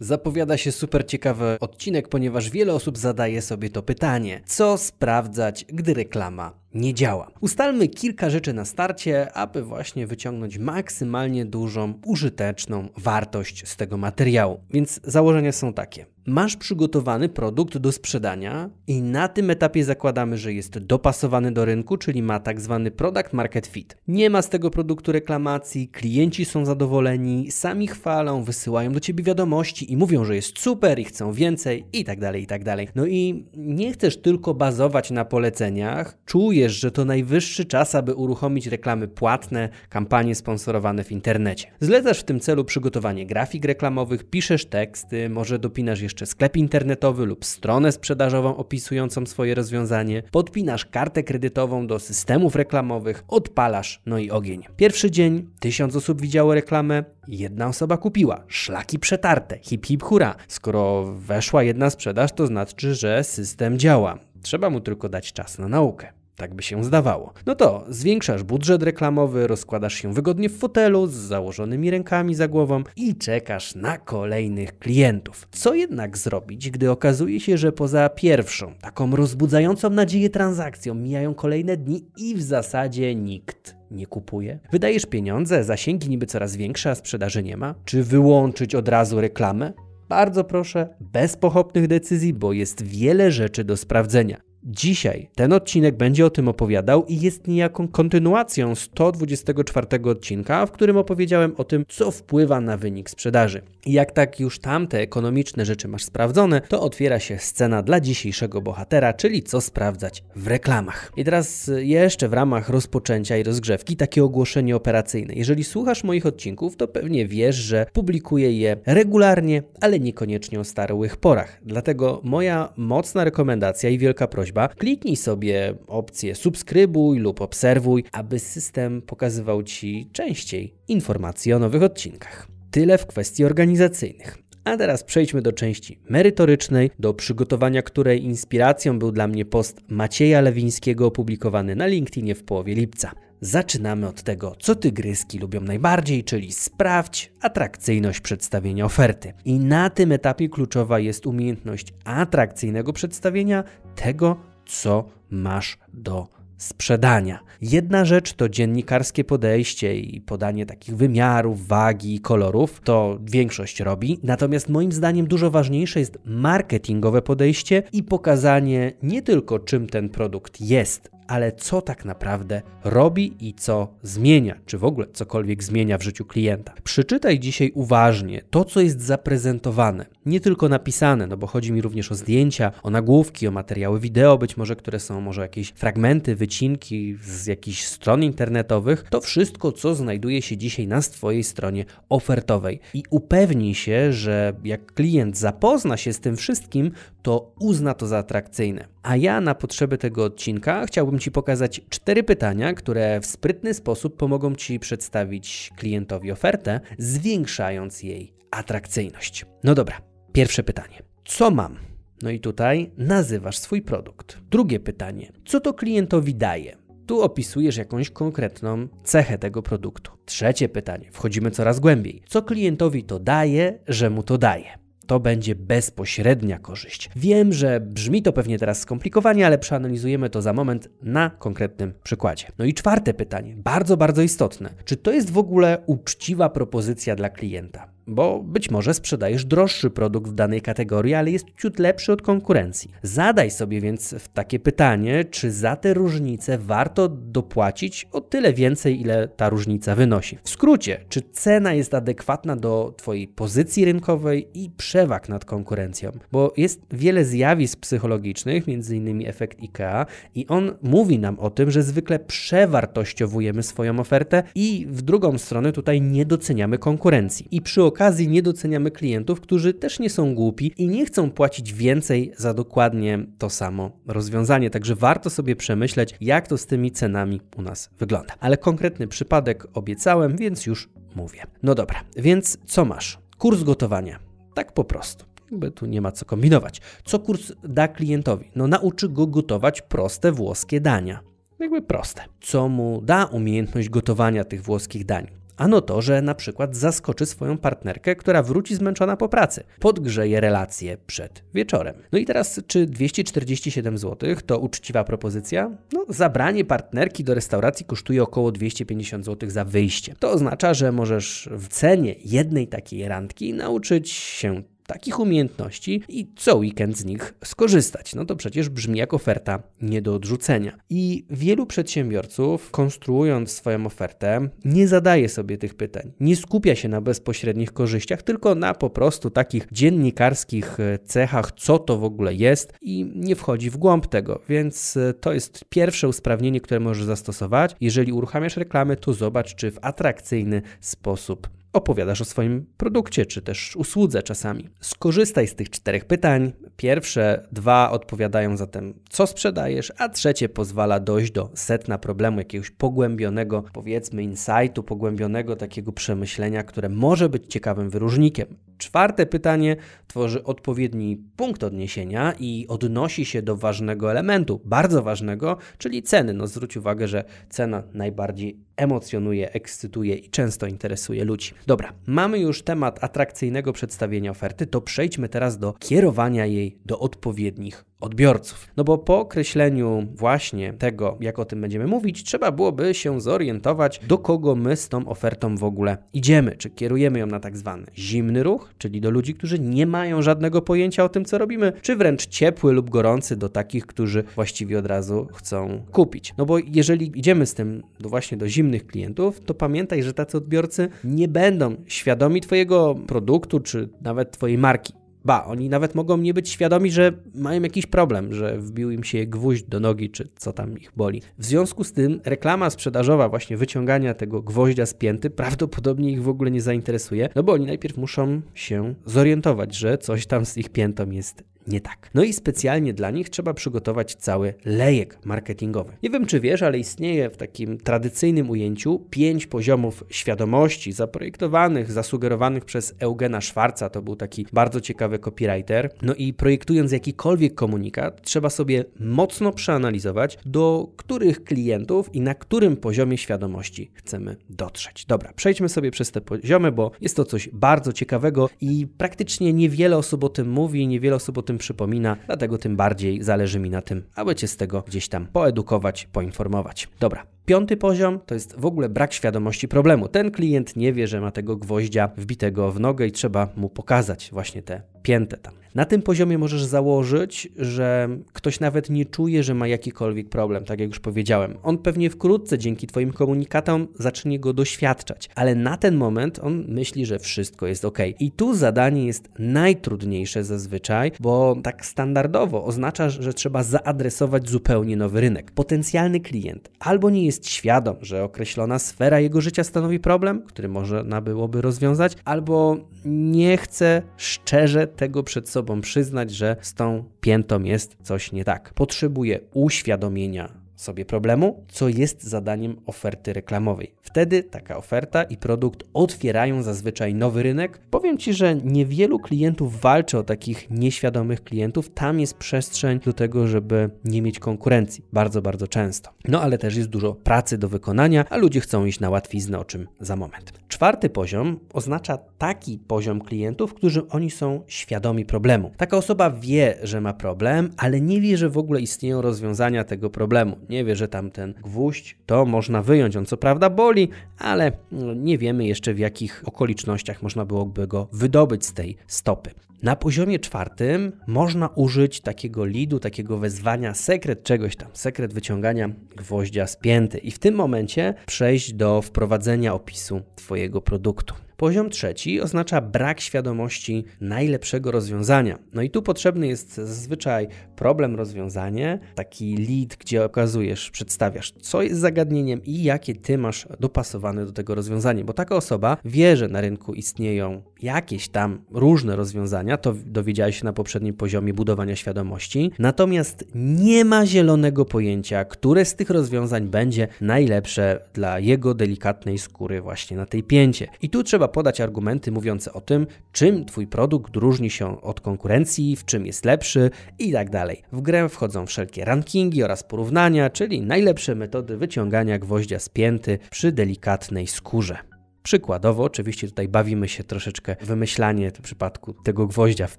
Zapowiada się super ciekawy odcinek, ponieważ wiele osób zadaje sobie to pytanie: co sprawdzać, gdy reklama nie działa? Ustalmy kilka rzeczy na starcie, aby właśnie wyciągnąć maksymalnie dużą, użyteczną wartość z tego materiału. Więc założenia są takie masz przygotowany produkt do sprzedania i na tym etapie zakładamy, że jest dopasowany do rynku, czyli ma tak zwany product market fit. Nie ma z tego produktu reklamacji, klienci są zadowoleni, sami chwalą, wysyłają do ciebie wiadomości i mówią, że jest super i chcą więcej i tak dalej, i tak dalej. No i nie chcesz tylko bazować na poleceniach, czujesz, że to najwyższy czas, aby uruchomić reklamy płatne, kampanie sponsorowane w internecie. Zlecasz w tym celu przygotowanie grafik reklamowych, piszesz teksty, może dopinasz jeszcze sklep internetowy lub stronę sprzedażową opisującą swoje rozwiązanie, podpinasz kartę kredytową do systemów reklamowych, odpalasz, no i ogień. Pierwszy dzień, tysiąc osób widziało reklamę, jedna osoba kupiła. Szlaki przetarte, hip hip hura. Skoro weszła jedna sprzedaż, to znaczy, że system działa. Trzeba mu tylko dać czas na naukę. Tak by się zdawało. No to zwiększasz budżet reklamowy, rozkładasz się wygodnie w fotelu z założonymi rękami za głową i czekasz na kolejnych klientów. Co jednak zrobić, gdy okazuje się, że poza pierwszą, taką rozbudzającą nadzieję transakcją mijają kolejne dni i w zasadzie nikt nie kupuje? Wydajesz pieniądze, zasięgi niby coraz większe, a sprzedaży nie ma? Czy wyłączyć od razu reklamę? Bardzo proszę, bez pochopnych decyzji, bo jest wiele rzeczy do sprawdzenia. Dzisiaj ten odcinek będzie o tym opowiadał i jest niejaką kontynuacją 124 odcinka, w którym opowiedziałem o tym, co wpływa na wynik sprzedaży. I jak tak już tamte ekonomiczne rzeczy masz sprawdzone, to otwiera się scena dla dzisiejszego bohatera, czyli co sprawdzać w reklamach. I teraz jeszcze w ramach rozpoczęcia i rozgrzewki takie ogłoszenie operacyjne. Jeżeli słuchasz moich odcinków, to pewnie wiesz, że publikuję je regularnie, ale niekoniecznie o stałych porach. Dlatego moja mocna rekomendacja i wielka prośba prośba, kliknij sobie opcję subskrybuj lub obserwuj, aby system pokazywał Ci częściej informacje o nowych odcinkach. Tyle w kwestii organizacyjnych. A teraz przejdźmy do części merytorycznej, do przygotowania której inspiracją był dla mnie post Macieja Lewińskiego opublikowany na LinkedInie w połowie lipca. Zaczynamy od tego, co tygryski lubią najbardziej, czyli sprawdź atrakcyjność przedstawienia oferty. I na tym etapie kluczowa jest umiejętność atrakcyjnego przedstawienia tego, co masz do sprzedania. Jedna rzecz to dziennikarskie podejście i podanie takich wymiarów, wagi i kolorów, to większość robi. Natomiast moim zdaniem dużo ważniejsze jest marketingowe podejście i pokazanie nie tylko czym ten produkt jest, ale co tak naprawdę robi i co zmienia, czy w ogóle cokolwiek zmienia w życiu klienta. Przeczytaj dzisiaj uważnie to, co jest zaprezentowane, nie tylko napisane, no bo chodzi mi również o zdjęcia, o nagłówki, o materiały wideo, być może, które są może jakieś fragmenty, wycinki z jakichś stron internetowych. To wszystko, co znajduje się dzisiaj na Twojej stronie ofertowej. I upewnij się, że jak klient zapozna się z tym wszystkim, to uzna to za atrakcyjne. A ja na potrzeby tego odcinka chciałbym Ci pokazać cztery pytania, które w sprytny sposób pomogą Ci przedstawić klientowi ofertę, zwiększając jej atrakcyjność. No dobra, pierwsze pytanie. Co mam? No i tutaj nazywasz swój produkt. Drugie pytanie. Co to klientowi daje? Tu opisujesz jakąś konkretną cechę tego produktu. Trzecie pytanie. Wchodzimy coraz głębiej. Co klientowi to daje, że mu to daje? To będzie bezpośrednia korzyść. Wiem, że brzmi to pewnie teraz skomplikowanie, ale przeanalizujemy to za moment na konkretnym przykładzie. No i czwarte pytanie, bardzo, bardzo istotne. Czy to jest w ogóle uczciwa propozycja dla klienta? Bo być może sprzedajesz droższy produkt w danej kategorii, ale jest ciut lepszy od konkurencji. Zadaj sobie więc takie pytanie, czy za te różnice warto dopłacić o tyle więcej, ile ta różnica wynosi. W skrócie, czy cena jest adekwatna do Twojej pozycji rynkowej i przewag nad konkurencją? Bo jest wiele zjawisk psychologicznych, m.in. efekt IKEA, i on mówi nam o tym, że zwykle przewartościowujemy swoją ofertę i w drugą stronę tutaj nie doceniamy konkurencji. I przy nie doceniamy klientów, którzy też nie są głupi i nie chcą płacić więcej za dokładnie to samo rozwiązanie. Także warto sobie przemyśleć, jak to z tymi cenami u nas wygląda. Ale konkretny przypadek obiecałem, więc już mówię. No dobra, więc co masz? Kurs gotowania. Tak po prostu. Jakby tu nie ma co kombinować. Co kurs da klientowi? No nauczy go gotować proste włoskie dania. Jakby proste. Co mu da umiejętność gotowania tych włoskich dań? Ano to, że na przykład zaskoczy swoją partnerkę, która wróci zmęczona po pracy, podgrzeje relacje przed wieczorem. No i teraz, czy 247 zł to uczciwa propozycja? No, zabranie partnerki do restauracji kosztuje około 250 zł za wyjście. To oznacza, że możesz w cenie jednej takiej randki nauczyć się takich umiejętności i co weekend z nich skorzystać. No to przecież brzmi jak oferta nie do odrzucenia. I wielu przedsiębiorców, konstruując swoją ofertę, nie zadaje sobie tych pytań. Nie skupia się na bezpośrednich korzyściach, tylko na po prostu takich dziennikarskich e, cechach, co to w ogóle jest i nie wchodzi w głąb tego. Więc e, to jest pierwsze usprawnienie, które możesz zastosować. Jeżeli uruchamiasz reklamy, to zobacz, czy w atrakcyjny sposób opowiadasz o swoim produkcie czy też usłudze czasami. Skorzystaj z tych czterech pytań. Pierwsze dwa odpowiadają zatem, co sprzedajesz, a trzecie pozwala dojść do setna problemu, jakiegoś pogłębionego, powiedzmy, insightu, pogłębionego takiego przemyślenia, które może być ciekawym wyróżnikiem. Czwarte pytanie tworzy odpowiedni punkt odniesienia i odnosi się do ważnego elementu, bardzo ważnego, czyli ceny. No zwróć uwagę, że cena najbardziej emocjonuje, ekscytuje i często interesuje ludzi. Dobra, mamy już temat atrakcyjnego przedstawienia oferty, to przejdźmy teraz do kierowania jej do odpowiednich odbiorców. No bo po określeniu właśnie tego, jak o tym będziemy mówić, trzeba byłoby się zorientować, do kogo my z tą ofertą w ogóle idziemy. Czy kierujemy ją na tak zwany zimny ruch, czyli do ludzi, którzy nie mają żadnego pojęcia o tym, co robimy, czy wręcz ciepły lub gorący do takich, którzy właściwie od razu chcą kupić. No bo jeżeli idziemy z tym do właśnie do zimnych klientów, to pamiętaj, że tacy odbiorcy nie będą świadomi Twojego produktu, czy nawet Twojej marki. Ba, oni nawet mogą nie być świadomi, że mają jakiś problem, że wbił im się gwóźdź do nogi, czy co tam ich boli. W związku z tym reklama sprzedażowa, właśnie wyciągania tego gwoździa z pięty, prawdopodobnie ich w ogóle nie zainteresuje, no bo oni najpierw muszą się zorientować, że coś tam z ich piętą jest nie tak. No i specjalnie dla nich trzeba przygotować cały lejek marketingowy. Nie wiem, czy wiesz, ale istnieje w takim tradycyjnym ujęciu pięć poziomów świadomości zaprojektowanych, zasugerowanych przez Eugena Schwarza. To był taki bardzo ciekawy copywriter. No i projektując jakikolwiek komunikat, trzeba sobie mocno przeanalizować, do których klientów i na którym poziomie świadomości chcemy dotrzeć. Dobra, przejdźmy sobie przez te poziomy, bo jest to coś bardzo ciekawego i praktycznie niewiele osób o tym mówi, niewiele osób o tym tym przypomina, dlatego tym bardziej zależy mi na tym, aby Cię z tego gdzieś tam poedukować, poinformować. Dobra, Piąty poziom to jest w ogóle brak świadomości problemu. Ten klient nie wie, że ma tego gwoździa wbitego w nogę i trzeba mu pokazać właśnie te piętę tam. Na tym poziomie możesz założyć, że ktoś nawet nie czuje, że ma jakikolwiek problem, tak jak już powiedziałem. On pewnie wkrótce dzięki Twoim komunikatom zacznie go doświadczać, ale na ten moment on myśli, że wszystko jest ok. I tu zadanie jest najtrudniejsze zazwyczaj, bo tak standardowo oznacza, że trzeba zaadresować zupełnie nowy rynek. Potencjalny klient albo nie jest świadom, że określona sfera jego życia stanowi problem, który można byłoby rozwiązać, albo nie chce szczerze tego przed sobą przyznać, że z tą piętą jest coś nie tak. Potrzebuje uświadomienia sobie problemu, co jest zadaniem oferty reklamowej. Wtedy taka oferta i produkt otwierają zazwyczaj nowy rynek. Powiem Ci, że niewielu klientów walczy o takich nieświadomych klientów. Tam jest przestrzeń do tego, żeby nie mieć konkurencji. Bardzo, bardzo często. No ale też jest dużo pracy do wykonania, a ludzie chcą iść na łatwiznę, o czym za moment. Czwarty poziom oznacza taki poziom klientów, którzy oni są świadomi problemu. Taka osoba wie, że ma problem, ale nie wie, że w ogóle istnieją rozwiązania tego problemu nie wie, że tamten gwóźdź to można wyjąć. On co prawda boli, ale no, nie wiemy jeszcze w jakich okolicznościach można byłoby go wydobyć z tej stopy. Na poziomie czwartym można użyć takiego lidu, takiego wezwania sekret czegoś tam, sekret wyciągania gwoździa z pięty i w tym momencie przejść do wprowadzenia opisu Twojego produktu. Poziom trzeci oznacza brak świadomości najlepszego rozwiązania. No i tu potrzebny jest zazwyczaj problem, rozwiązanie, taki lead, gdzie okazujesz, przedstawiasz, co jest zagadnieniem i jakie ty masz dopasowane do tego rozwiązania, bo taka osoba wie, że na rynku istnieją jakieś tam różne rozwiązania, to dowiedziałeś się na poprzednim poziomie budowania świadomości, natomiast nie ma zielonego pojęcia, które z tych rozwiązań będzie najlepsze dla jego delikatnej skóry właśnie na tej pięcie. I tu trzeba podać argumenty mówiące o tym, czym Twój produkt różni się od konkurencji, w czym jest lepszy i tak dalej. W grę wchodzą wszelkie rankingi oraz porównania, czyli najlepsze metody wyciągania gwoździa z pięty przy delikatnej skórze. Przykładowo, oczywiście tutaj bawimy się troszeczkę wymyślanie w przypadku tego gwoździa w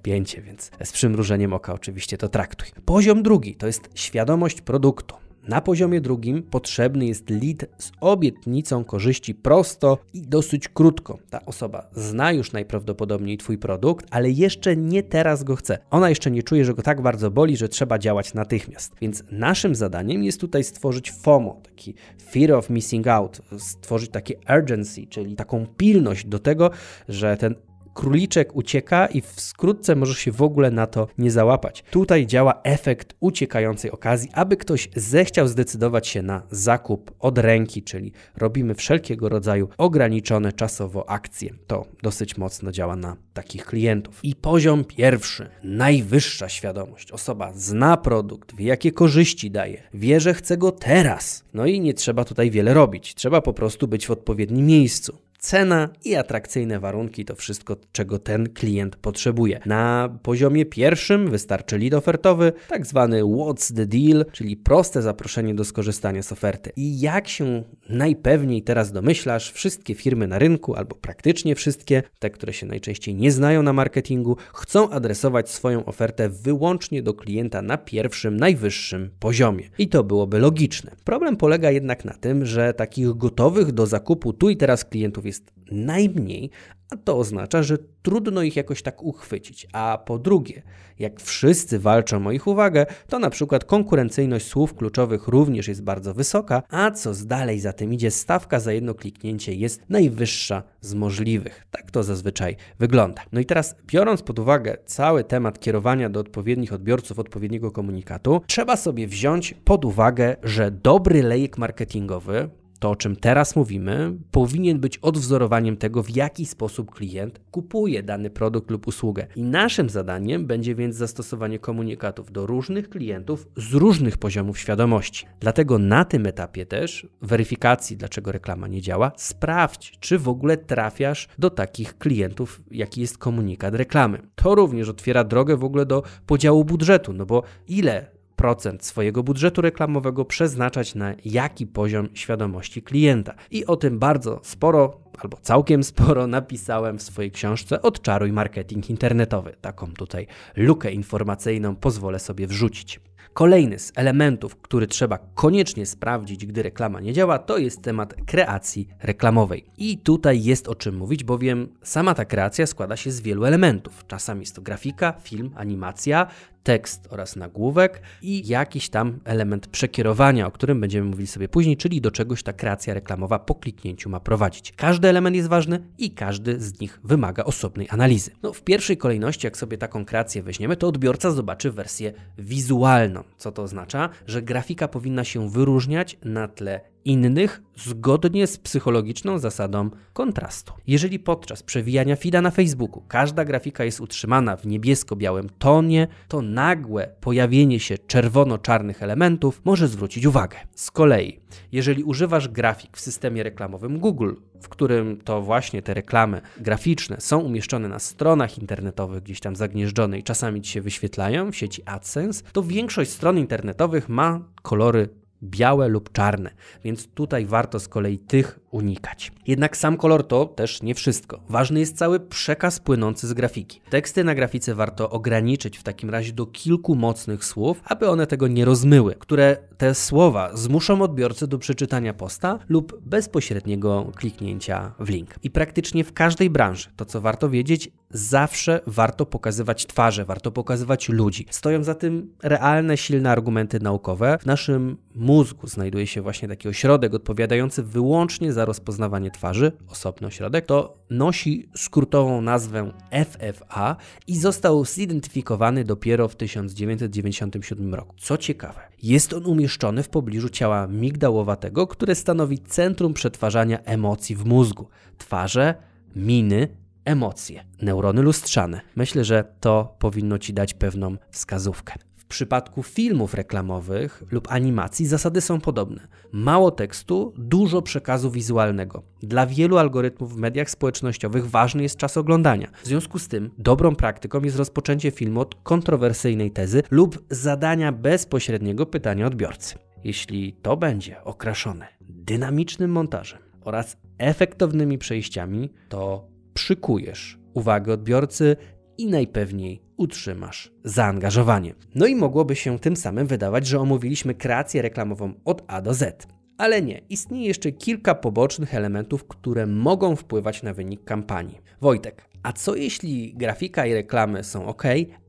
pięcie, więc z przymrużeniem oka oczywiście to traktuj. Poziom drugi to jest świadomość produktu. Na poziomie drugim potrzebny jest lead z obietnicą korzyści prosto i dosyć krótko. Ta osoba zna już najprawdopodobniej Twój produkt, ale jeszcze nie teraz go chce. Ona jeszcze nie czuje, że go tak bardzo boli, że trzeba działać natychmiast. Więc naszym zadaniem jest tutaj stworzyć FOMO, taki fear of missing out, stworzyć takie urgency, czyli taką pilność do tego, że ten króliczek ucieka i wkrótce możesz się w ogóle na to nie załapać. Tutaj działa efekt uciekającej okazji, aby ktoś zechciał zdecydować się na zakup od ręki, czyli robimy wszelkiego rodzaju ograniczone czasowo akcje. To dosyć mocno działa na takich klientów. I poziom pierwszy, najwyższa świadomość. Osoba zna produkt, wie jakie korzyści daje, wie, że chce go teraz. No i nie trzeba tutaj wiele robić, trzeba po prostu być w odpowiednim miejscu. Cena i atrakcyjne warunki to wszystko, czego ten klient potrzebuje. Na poziomie pierwszym wystarczy lead ofertowy, tak zwany What's the Deal, czyli proste zaproszenie do skorzystania z oferty. I jak się najpewniej teraz domyślasz, wszystkie firmy na rynku, albo praktycznie wszystkie, te, które się najczęściej nie znają na marketingu, chcą adresować swoją ofertę wyłącznie do klienta na pierwszym, najwyższym poziomie. I to byłoby logiczne. Problem polega jednak na tym, że takich gotowych do zakupu tu i teraz klientów jest najmniej, a to oznacza, że trudno ich jakoś tak uchwycić. A po drugie, jak wszyscy walczą o ich uwagę, to na przykład konkurencyjność słów kluczowych również jest bardzo wysoka, a co z dalej za tym idzie, stawka za jedno kliknięcie jest najwyższa z możliwych. Tak to zazwyczaj wygląda. No i teraz, biorąc pod uwagę cały temat kierowania do odpowiednich odbiorców odpowiedniego komunikatu, trzeba sobie wziąć pod uwagę, że dobry lejek marketingowy to, o czym teraz mówimy, powinien być odwzorowaniem tego, w jaki sposób klient kupuje dany produkt lub usługę. I naszym zadaniem będzie więc zastosowanie komunikatów do różnych klientów z różnych poziomów świadomości. Dlatego na tym etapie też weryfikacji, dlaczego reklama nie działa, sprawdź, czy w ogóle trafiasz do takich klientów, jaki jest komunikat reklamy. To również otwiera drogę w ogóle do podziału budżetu, no bo ile procent swojego budżetu reklamowego przeznaczać na jaki poziom świadomości klienta. I o tym bardzo sporo albo całkiem sporo napisałem w swojej książce Odczaruj marketing internetowy. Taką tutaj lukę informacyjną pozwolę sobie wrzucić. Kolejny z elementów, który trzeba koniecznie sprawdzić, gdy reklama nie działa, to jest temat kreacji reklamowej. I tutaj jest o czym mówić, bowiem sama ta kreacja składa się z wielu elementów. Czasami jest to grafika, film, animacja, tekst oraz nagłówek i jakiś tam element przekierowania, o którym będziemy mówili sobie później, czyli do czegoś ta kreacja reklamowa po kliknięciu ma prowadzić. Każdy element jest ważny i każdy z nich wymaga osobnej analizy. No, w pierwszej kolejności, jak sobie taką kreację weźmiemy, to odbiorca zobaczy wersję wizualną. Co to oznacza? Że grafika powinna się wyróżniać na tle innych zgodnie z psychologiczną zasadą kontrastu. Jeżeli podczas przewijania feeda na Facebooku każda grafika jest utrzymana w niebiesko-białym tonie, to nagłe pojawienie się czerwono-czarnych elementów może zwrócić uwagę. Z kolei, jeżeli używasz grafik w systemie reklamowym Google, w którym to właśnie te reklamy graficzne są umieszczone na stronach internetowych, gdzieś tam zagnieżdżone i czasami ci się wyświetlają w sieci AdSense, to większość stron internetowych ma kolory białe lub czarne, więc tutaj warto z kolei tych unikać. Jednak sam kolor to też nie wszystko. Ważny jest cały przekaz płynący z grafiki. Teksty na grafice warto ograniczyć w takim razie do kilku mocnych słów, aby one tego nie rozmyły, które te słowa zmuszą odbiorcę do przeczytania posta lub bezpośredniego kliknięcia w link. I praktycznie w każdej branży, to co warto wiedzieć, zawsze warto pokazywać twarze, warto pokazywać ludzi. Stoją za tym realne, silne argumenty naukowe. W naszym mózgu znajduje się właśnie taki ośrodek odpowiadający wyłącznie za rozpoznawanie twarzy, osobny ośrodek. To nosi skrótową nazwę FFA i został zidentyfikowany dopiero w 1997 roku. Co ciekawe, jest on umieszczony w pobliżu ciała migdałowatego, które stanowi centrum przetwarzania emocji w mózgu. Twarze, miny, emocje. Neurony lustrzane. Myślę, że to powinno Ci dać pewną wskazówkę. Przypadku filmów reklamowych lub animacji zasady są podobne. Mało tekstu, dużo przekazu wizualnego. Dla wielu algorytmów w mediach społecznościowych ważny jest czas oglądania. W związku z tym dobrą praktyką jest rozpoczęcie filmu od kontrowersyjnej tezy lub zadania bezpośredniego pytania odbiorcy. Jeśli to będzie okraszone dynamicznym montażem oraz efektownymi przejściami, to przykujesz uwagę odbiorcy i najpewniej utrzymasz zaangażowanie. No i mogłoby się tym samym wydawać, że omówiliśmy kreację reklamową od A do Z. Ale nie, istnieje jeszcze kilka pobocznych elementów, które mogą wpływać na wynik kampanii. Wojtek, a co jeśli grafika i reklamy są ok,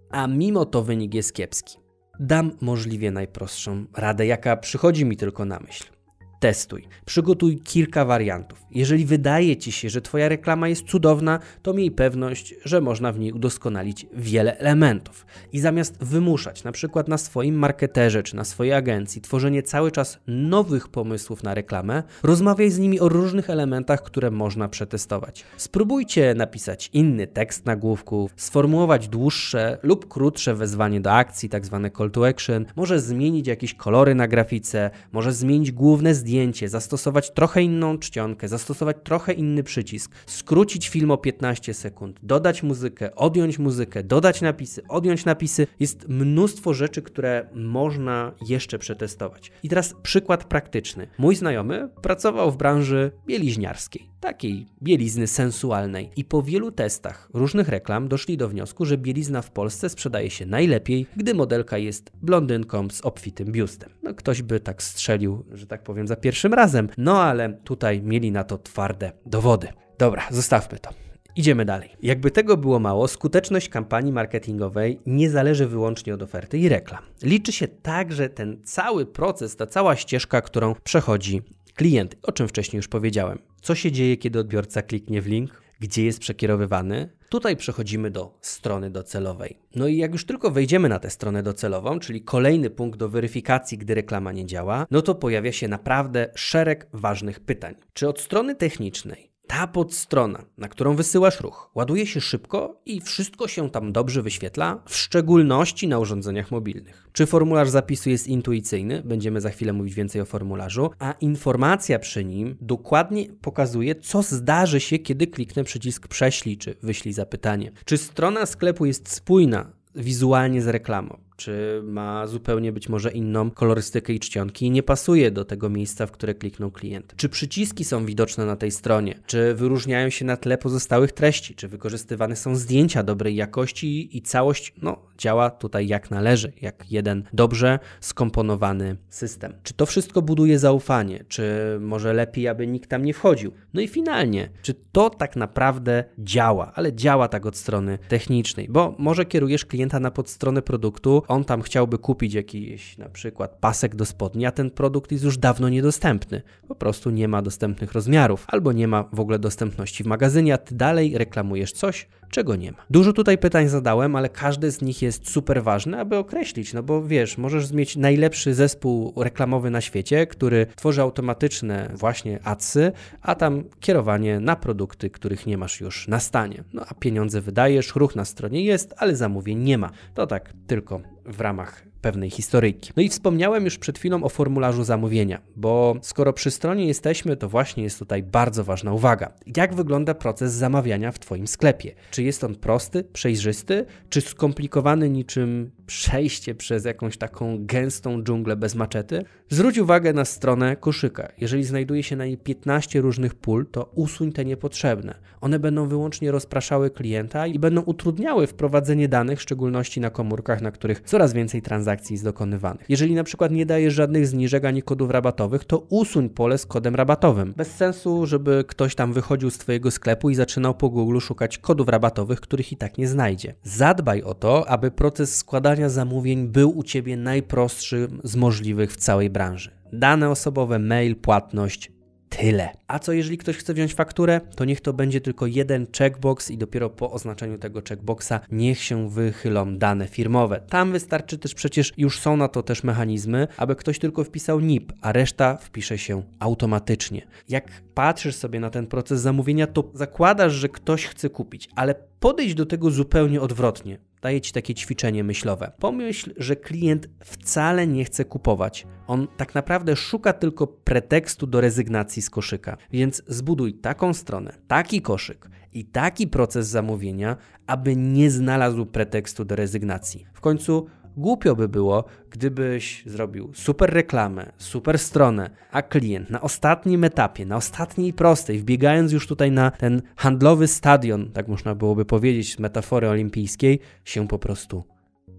a mimo to wynik jest kiepski? Dam możliwie najprostszą radę, jaka przychodzi mi tylko na myśl testuj. Przygotuj kilka wariantów. Jeżeli wydaje ci się, że Twoja reklama jest cudowna, to miej pewność, że można w niej udoskonalić wiele elementów. I zamiast wymuszać, na przykład na swoim marketerze czy na swojej agencji, tworzenie cały czas nowych pomysłów na reklamę, rozmawiaj z nimi o różnych elementach, które można przetestować. Spróbujcie napisać inny tekst nagłówków, sformułować dłuższe lub krótsze wezwanie do akcji, tak zwane call to action, może zmienić jakieś kolory na grafice, może zmienić główne zdjęcie zdjęcie, zastosować trochę inną czcionkę, zastosować trochę inny przycisk, skrócić film o 15 sekund, dodać muzykę, odjąć muzykę, dodać napisy, odjąć napisy. Jest mnóstwo rzeczy, które można jeszcze przetestować. I teraz przykład praktyczny. Mój znajomy pracował w branży bieliźniarskiej takiej bielizny sensualnej. I po wielu testach różnych reklam doszli do wniosku, że bielizna w Polsce sprzedaje się najlepiej, gdy modelka jest blondynką z obfitym biustem. No, ktoś by tak strzelił, że tak powiem, za pierwszym razem, no ale tutaj mieli na to twarde dowody. Dobra, zostawmy to. Idziemy dalej. Jakby tego było mało, skuteczność kampanii marketingowej nie zależy wyłącznie od oferty i reklam. Liczy się także ten cały proces, ta cała ścieżka, którą przechodzi klient, o czym wcześniej już powiedziałem. Co się dzieje, kiedy odbiorca kliknie w link? Gdzie jest przekierowywany? Tutaj przechodzimy do strony docelowej. No i jak już tylko wejdziemy na tę stronę docelową, czyli kolejny punkt do weryfikacji, gdy reklama nie działa, no to pojawia się naprawdę szereg ważnych pytań. Czy od strony technicznej ta podstrona, na którą wysyłasz ruch, ładuje się szybko i wszystko się tam dobrze wyświetla, w szczególności na urządzeniach mobilnych. Czy formularz zapisu jest intuicyjny? Będziemy za chwilę mówić więcej o formularzu, a informacja przy nim dokładnie pokazuje, co zdarzy się, kiedy kliknę przycisk prześlij czy wyślij zapytanie. Czy strona sklepu jest spójna wizualnie z reklamą? Czy ma zupełnie być może inną kolorystykę i czcionki i nie pasuje do tego miejsca, w które kliknął klient. Czy przyciski są widoczne na tej stronie, czy wyróżniają się na tle pozostałych treści, czy wykorzystywane są zdjęcia dobrej jakości i całość no, działa tutaj jak należy, jak jeden dobrze skomponowany system. Czy to wszystko buduje zaufanie, czy może lepiej, aby nikt tam nie wchodził? No i finalnie, czy to tak naprawdę działa, ale działa tak od strony technicznej, bo może kierujesz klienta na podstronę produktu, on tam chciałby kupić jakiś na przykład pasek do spodni, a ten produkt jest już dawno niedostępny. Po prostu nie ma dostępnych rozmiarów, albo nie ma w ogóle dostępności w magazynie, a ty dalej reklamujesz coś, czego nie ma. Dużo tutaj pytań zadałem, ale każdy z nich jest super ważny, aby określić, no bo wiesz, możesz mieć najlepszy zespół reklamowy na świecie, który tworzy automatyczne właśnie adsy, a tam kierowanie na produkty, których nie masz już na stanie. No a pieniądze wydajesz, ruch na stronie jest, ale zamówień nie ma. To tak tylko w ramach pewnej historyjki. No i wspomniałem już przed chwilą o formularzu zamówienia, bo skoro przy stronie jesteśmy, to właśnie jest tutaj bardzo ważna uwaga. Jak wygląda proces zamawiania w Twoim sklepie? Czy jest on prosty, przejrzysty, czy skomplikowany niczym przejście przez jakąś taką gęstą dżunglę bez maczety? Zwróć uwagę na stronę koszyka. Jeżeli znajduje się na niej 15 różnych pól, to usuń te niepotrzebne. One będą wyłącznie rozpraszały klienta i będą utrudniały wprowadzenie danych, w szczególności na komórkach, na których coraz więcej transakcji jest dokonywanych. Jeżeli na przykład nie dajesz żadnych zniżek ani kodów rabatowych, to usuń pole z kodem rabatowym. Bez sensu, żeby ktoś tam wychodził z Twojego sklepu i zaczynał po Google szukać kodów rabatowych, których i tak nie znajdzie. Zadbaj o to, aby proces składania zamówień był u Ciebie najprostszy z możliwych w całej branży. Dane osobowe, mail, płatność, tyle. A co jeżeli ktoś chce wziąć fakturę, to niech to będzie tylko jeden checkbox i dopiero po oznaczeniu tego checkboxa niech się wychylą dane firmowe. Tam wystarczy też przecież już są na to też mechanizmy, aby ktoś tylko wpisał NIP, a reszta wpisze się automatycznie. Jak patrzysz sobie na ten proces zamówienia, to zakładasz, że ktoś chce kupić, ale podejdź do tego zupełnie odwrotnie. Daję Ci takie ćwiczenie myślowe. Pomyśl, że klient wcale nie chce kupować. On tak naprawdę szuka tylko pretekstu do rezygnacji z koszyka. Więc zbuduj taką stronę, taki koszyk i taki proces zamówienia, aby nie znalazł pretekstu do rezygnacji. W końcu Głupio by było, gdybyś zrobił super reklamę, super stronę, a klient na ostatnim etapie, na ostatniej prostej, wbiegając już tutaj na ten handlowy stadion, tak można byłoby powiedzieć z metafory olimpijskiej, się po prostu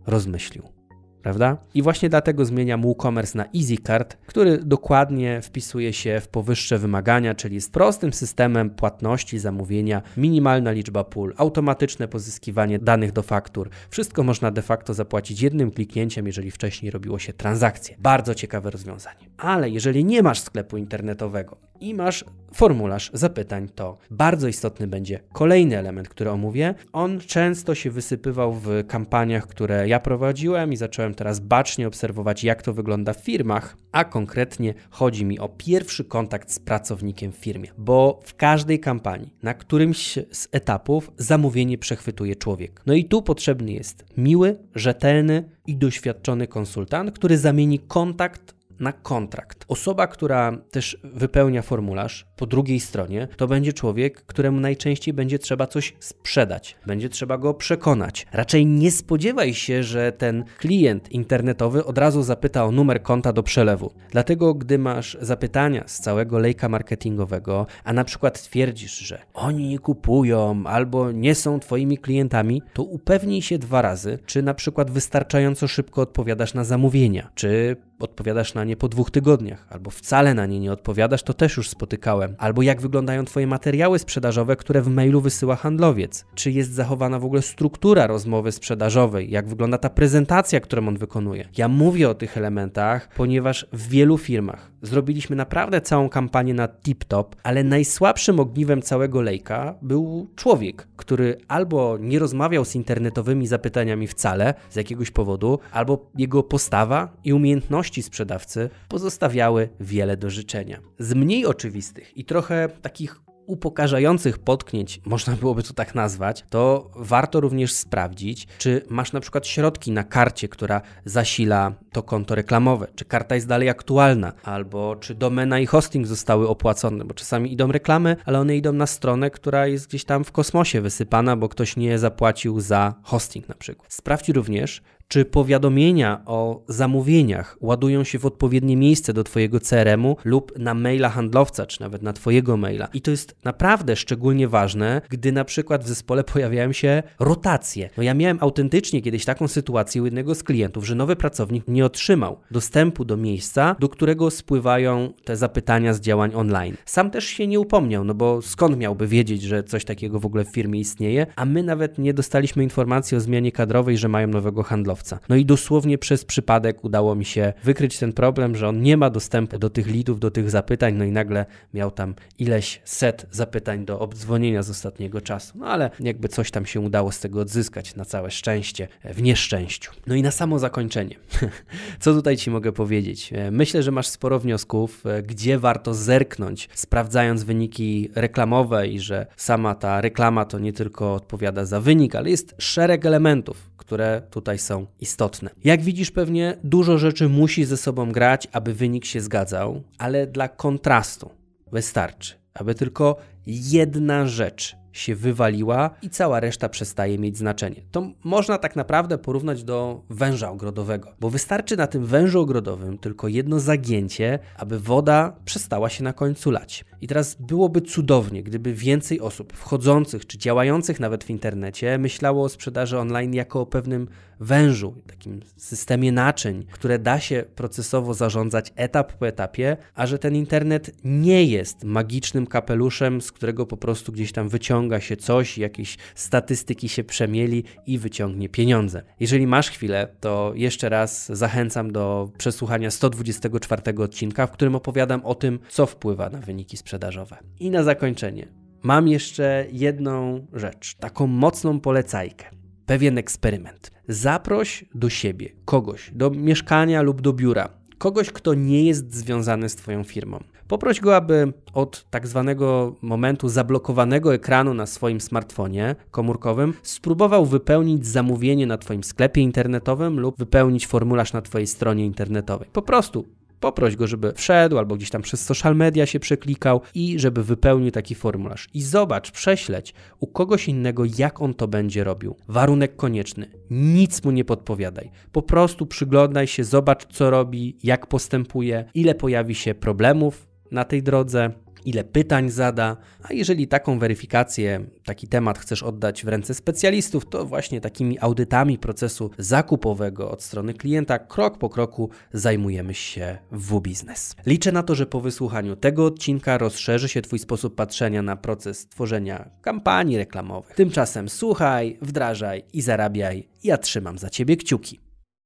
rozmyślił prawda? I właśnie dlatego zmieniam WooCommerce na EasyCard, który dokładnie wpisuje się w powyższe wymagania, czyli jest prostym systemem płatności, zamówienia, minimalna liczba pól, automatyczne pozyskiwanie danych do faktur. Wszystko można de facto zapłacić jednym kliknięciem, jeżeli wcześniej robiło się transakcje. Bardzo ciekawe rozwiązanie. Ale jeżeli nie masz sklepu internetowego i masz formularz zapytań, to bardzo istotny będzie kolejny element, który omówię. On często się wysypywał w kampaniach, które ja prowadziłem i zacząłem teraz bacznie obserwować, jak to wygląda w firmach, a konkretnie chodzi mi o pierwszy kontakt z pracownikiem w firmie, bo w każdej kampanii, na którymś z etapów zamówienie przechwytuje człowiek. No i tu potrzebny jest miły, rzetelny i doświadczony konsultant, który zamieni kontakt na kontrakt. Osoba, która też wypełnia formularz po drugiej stronie, to będzie człowiek, któremu najczęściej będzie trzeba coś sprzedać, będzie trzeba go przekonać. Raczej nie spodziewaj się, że ten klient internetowy od razu zapyta o numer konta do przelewu. Dlatego, gdy masz zapytania z całego lejka marketingowego, a na przykład twierdzisz, że oni nie kupują albo nie są Twoimi klientami, to upewnij się dwa razy, czy na przykład wystarczająco szybko odpowiadasz na zamówienia, czy odpowiadasz na nie po dwóch tygodniach, albo wcale na nie nie odpowiadasz, to też już spotykałem. Albo jak wyglądają Twoje materiały sprzedażowe, które w mailu wysyła handlowiec. Czy jest zachowana w ogóle struktura rozmowy sprzedażowej, jak wygląda ta prezentacja, którą on wykonuje. Ja mówię o tych elementach, ponieważ w wielu firmach zrobiliśmy naprawdę całą kampanię na tip-top, ale najsłabszym ogniwem całego lejka był człowiek, który albo nie rozmawiał z internetowymi zapytaniami wcale z jakiegoś powodu, albo jego postawa i umiejętności sprzedawcy pozostawiały wiele do życzenia. Z mniej oczywistych i trochę takich upokarzających potknięć, można byłoby to tak nazwać, to warto również sprawdzić, czy masz na przykład środki na karcie, która zasila to konto reklamowe, czy karta jest dalej aktualna, albo czy domena i hosting zostały opłacone, bo czasami idą reklamy, ale one idą na stronę, która jest gdzieś tam w kosmosie wysypana, bo ktoś nie zapłacił za hosting na przykład. Sprawdź również, czy powiadomienia o zamówieniach ładują się w odpowiednie miejsce do Twojego CRM-u lub na maila handlowca, czy nawet na Twojego maila. I to jest naprawdę szczególnie ważne, gdy na przykład w zespole pojawiają się rotacje. No ja miałem autentycznie kiedyś taką sytuację u jednego z klientów, że nowy pracownik nie otrzymał dostępu do miejsca, do którego spływają te zapytania z działań online. Sam też się nie upomniał, no bo skąd miałby wiedzieć, że coś takiego w ogóle w firmie istnieje, a my nawet nie dostaliśmy informacji o zmianie kadrowej, że mają nowego handlowca. No i dosłownie przez przypadek udało mi się wykryć ten problem, że on nie ma dostępu do tych lidów, do tych zapytań, no i nagle miał tam ileś set zapytań do obdzwonienia z ostatniego czasu. No ale jakby coś tam się udało z tego odzyskać na całe szczęście w nieszczęściu. No i na samo zakończenie. Co tutaj Ci mogę powiedzieć? E, myślę, że masz sporo wniosków, e, gdzie warto zerknąć, sprawdzając wyniki reklamowe i że sama ta reklama to nie tylko odpowiada za wynik, ale jest szereg elementów, które tutaj są istotne. Jak widzisz, pewnie dużo rzeczy musi ze sobą grać, aby wynik się zgadzał, ale dla kontrastu wystarczy, aby tylko jedna rzecz się wywaliła i cała reszta przestaje mieć znaczenie. To można tak naprawdę porównać do węża ogrodowego, bo wystarczy na tym wężu ogrodowym tylko jedno zagięcie, aby woda przestała się na końcu lać. I teraz byłoby cudownie, gdyby więcej osób wchodzących czy działających nawet w internecie myślało o sprzedaży online jako o pewnym wężu, takim systemie naczyń, które da się procesowo zarządzać etap po etapie, a że ten internet nie jest magicznym kapeluszem, z którego po prostu gdzieś tam wyciągnięcie wyciąga się coś, jakieś statystyki się przemieli i wyciągnie pieniądze. Jeżeli masz chwilę, to jeszcze raz zachęcam do przesłuchania 124 odcinka, w którym opowiadam o tym, co wpływa na wyniki sprzedażowe. I na zakończenie. Mam jeszcze jedną rzecz, taką mocną polecajkę. Pewien eksperyment. Zaproś do siebie kogoś, do mieszkania lub do biura, kogoś, kto nie jest związany z Twoją firmą. Poproś go, aby od tak zwanego momentu zablokowanego ekranu na swoim smartfonie komórkowym spróbował wypełnić zamówienie na Twoim sklepie internetowym lub wypełnić formularz na Twojej stronie internetowej. Po prostu Poproś go, żeby wszedł albo gdzieś tam przez social media się przeklikał i żeby wypełnił taki formularz. I zobacz, prześleć u kogoś innego, jak on to będzie robił. Warunek konieczny: nic mu nie podpowiadaj. Po prostu przyglądaj się, zobacz, co robi, jak postępuje, ile pojawi się problemów na tej drodze, ile pytań zada, a jeżeli taką weryfikację, taki temat chcesz oddać w ręce specjalistów, to właśnie takimi audytami procesu zakupowego od strony klienta krok po kroku zajmujemy się w W-Biznes. Liczę na to, że po wysłuchaniu tego odcinka rozszerzy się Twój sposób patrzenia na proces tworzenia kampanii reklamowych. Tymczasem słuchaj, wdrażaj i zarabiaj. Ja trzymam za Ciebie kciuki.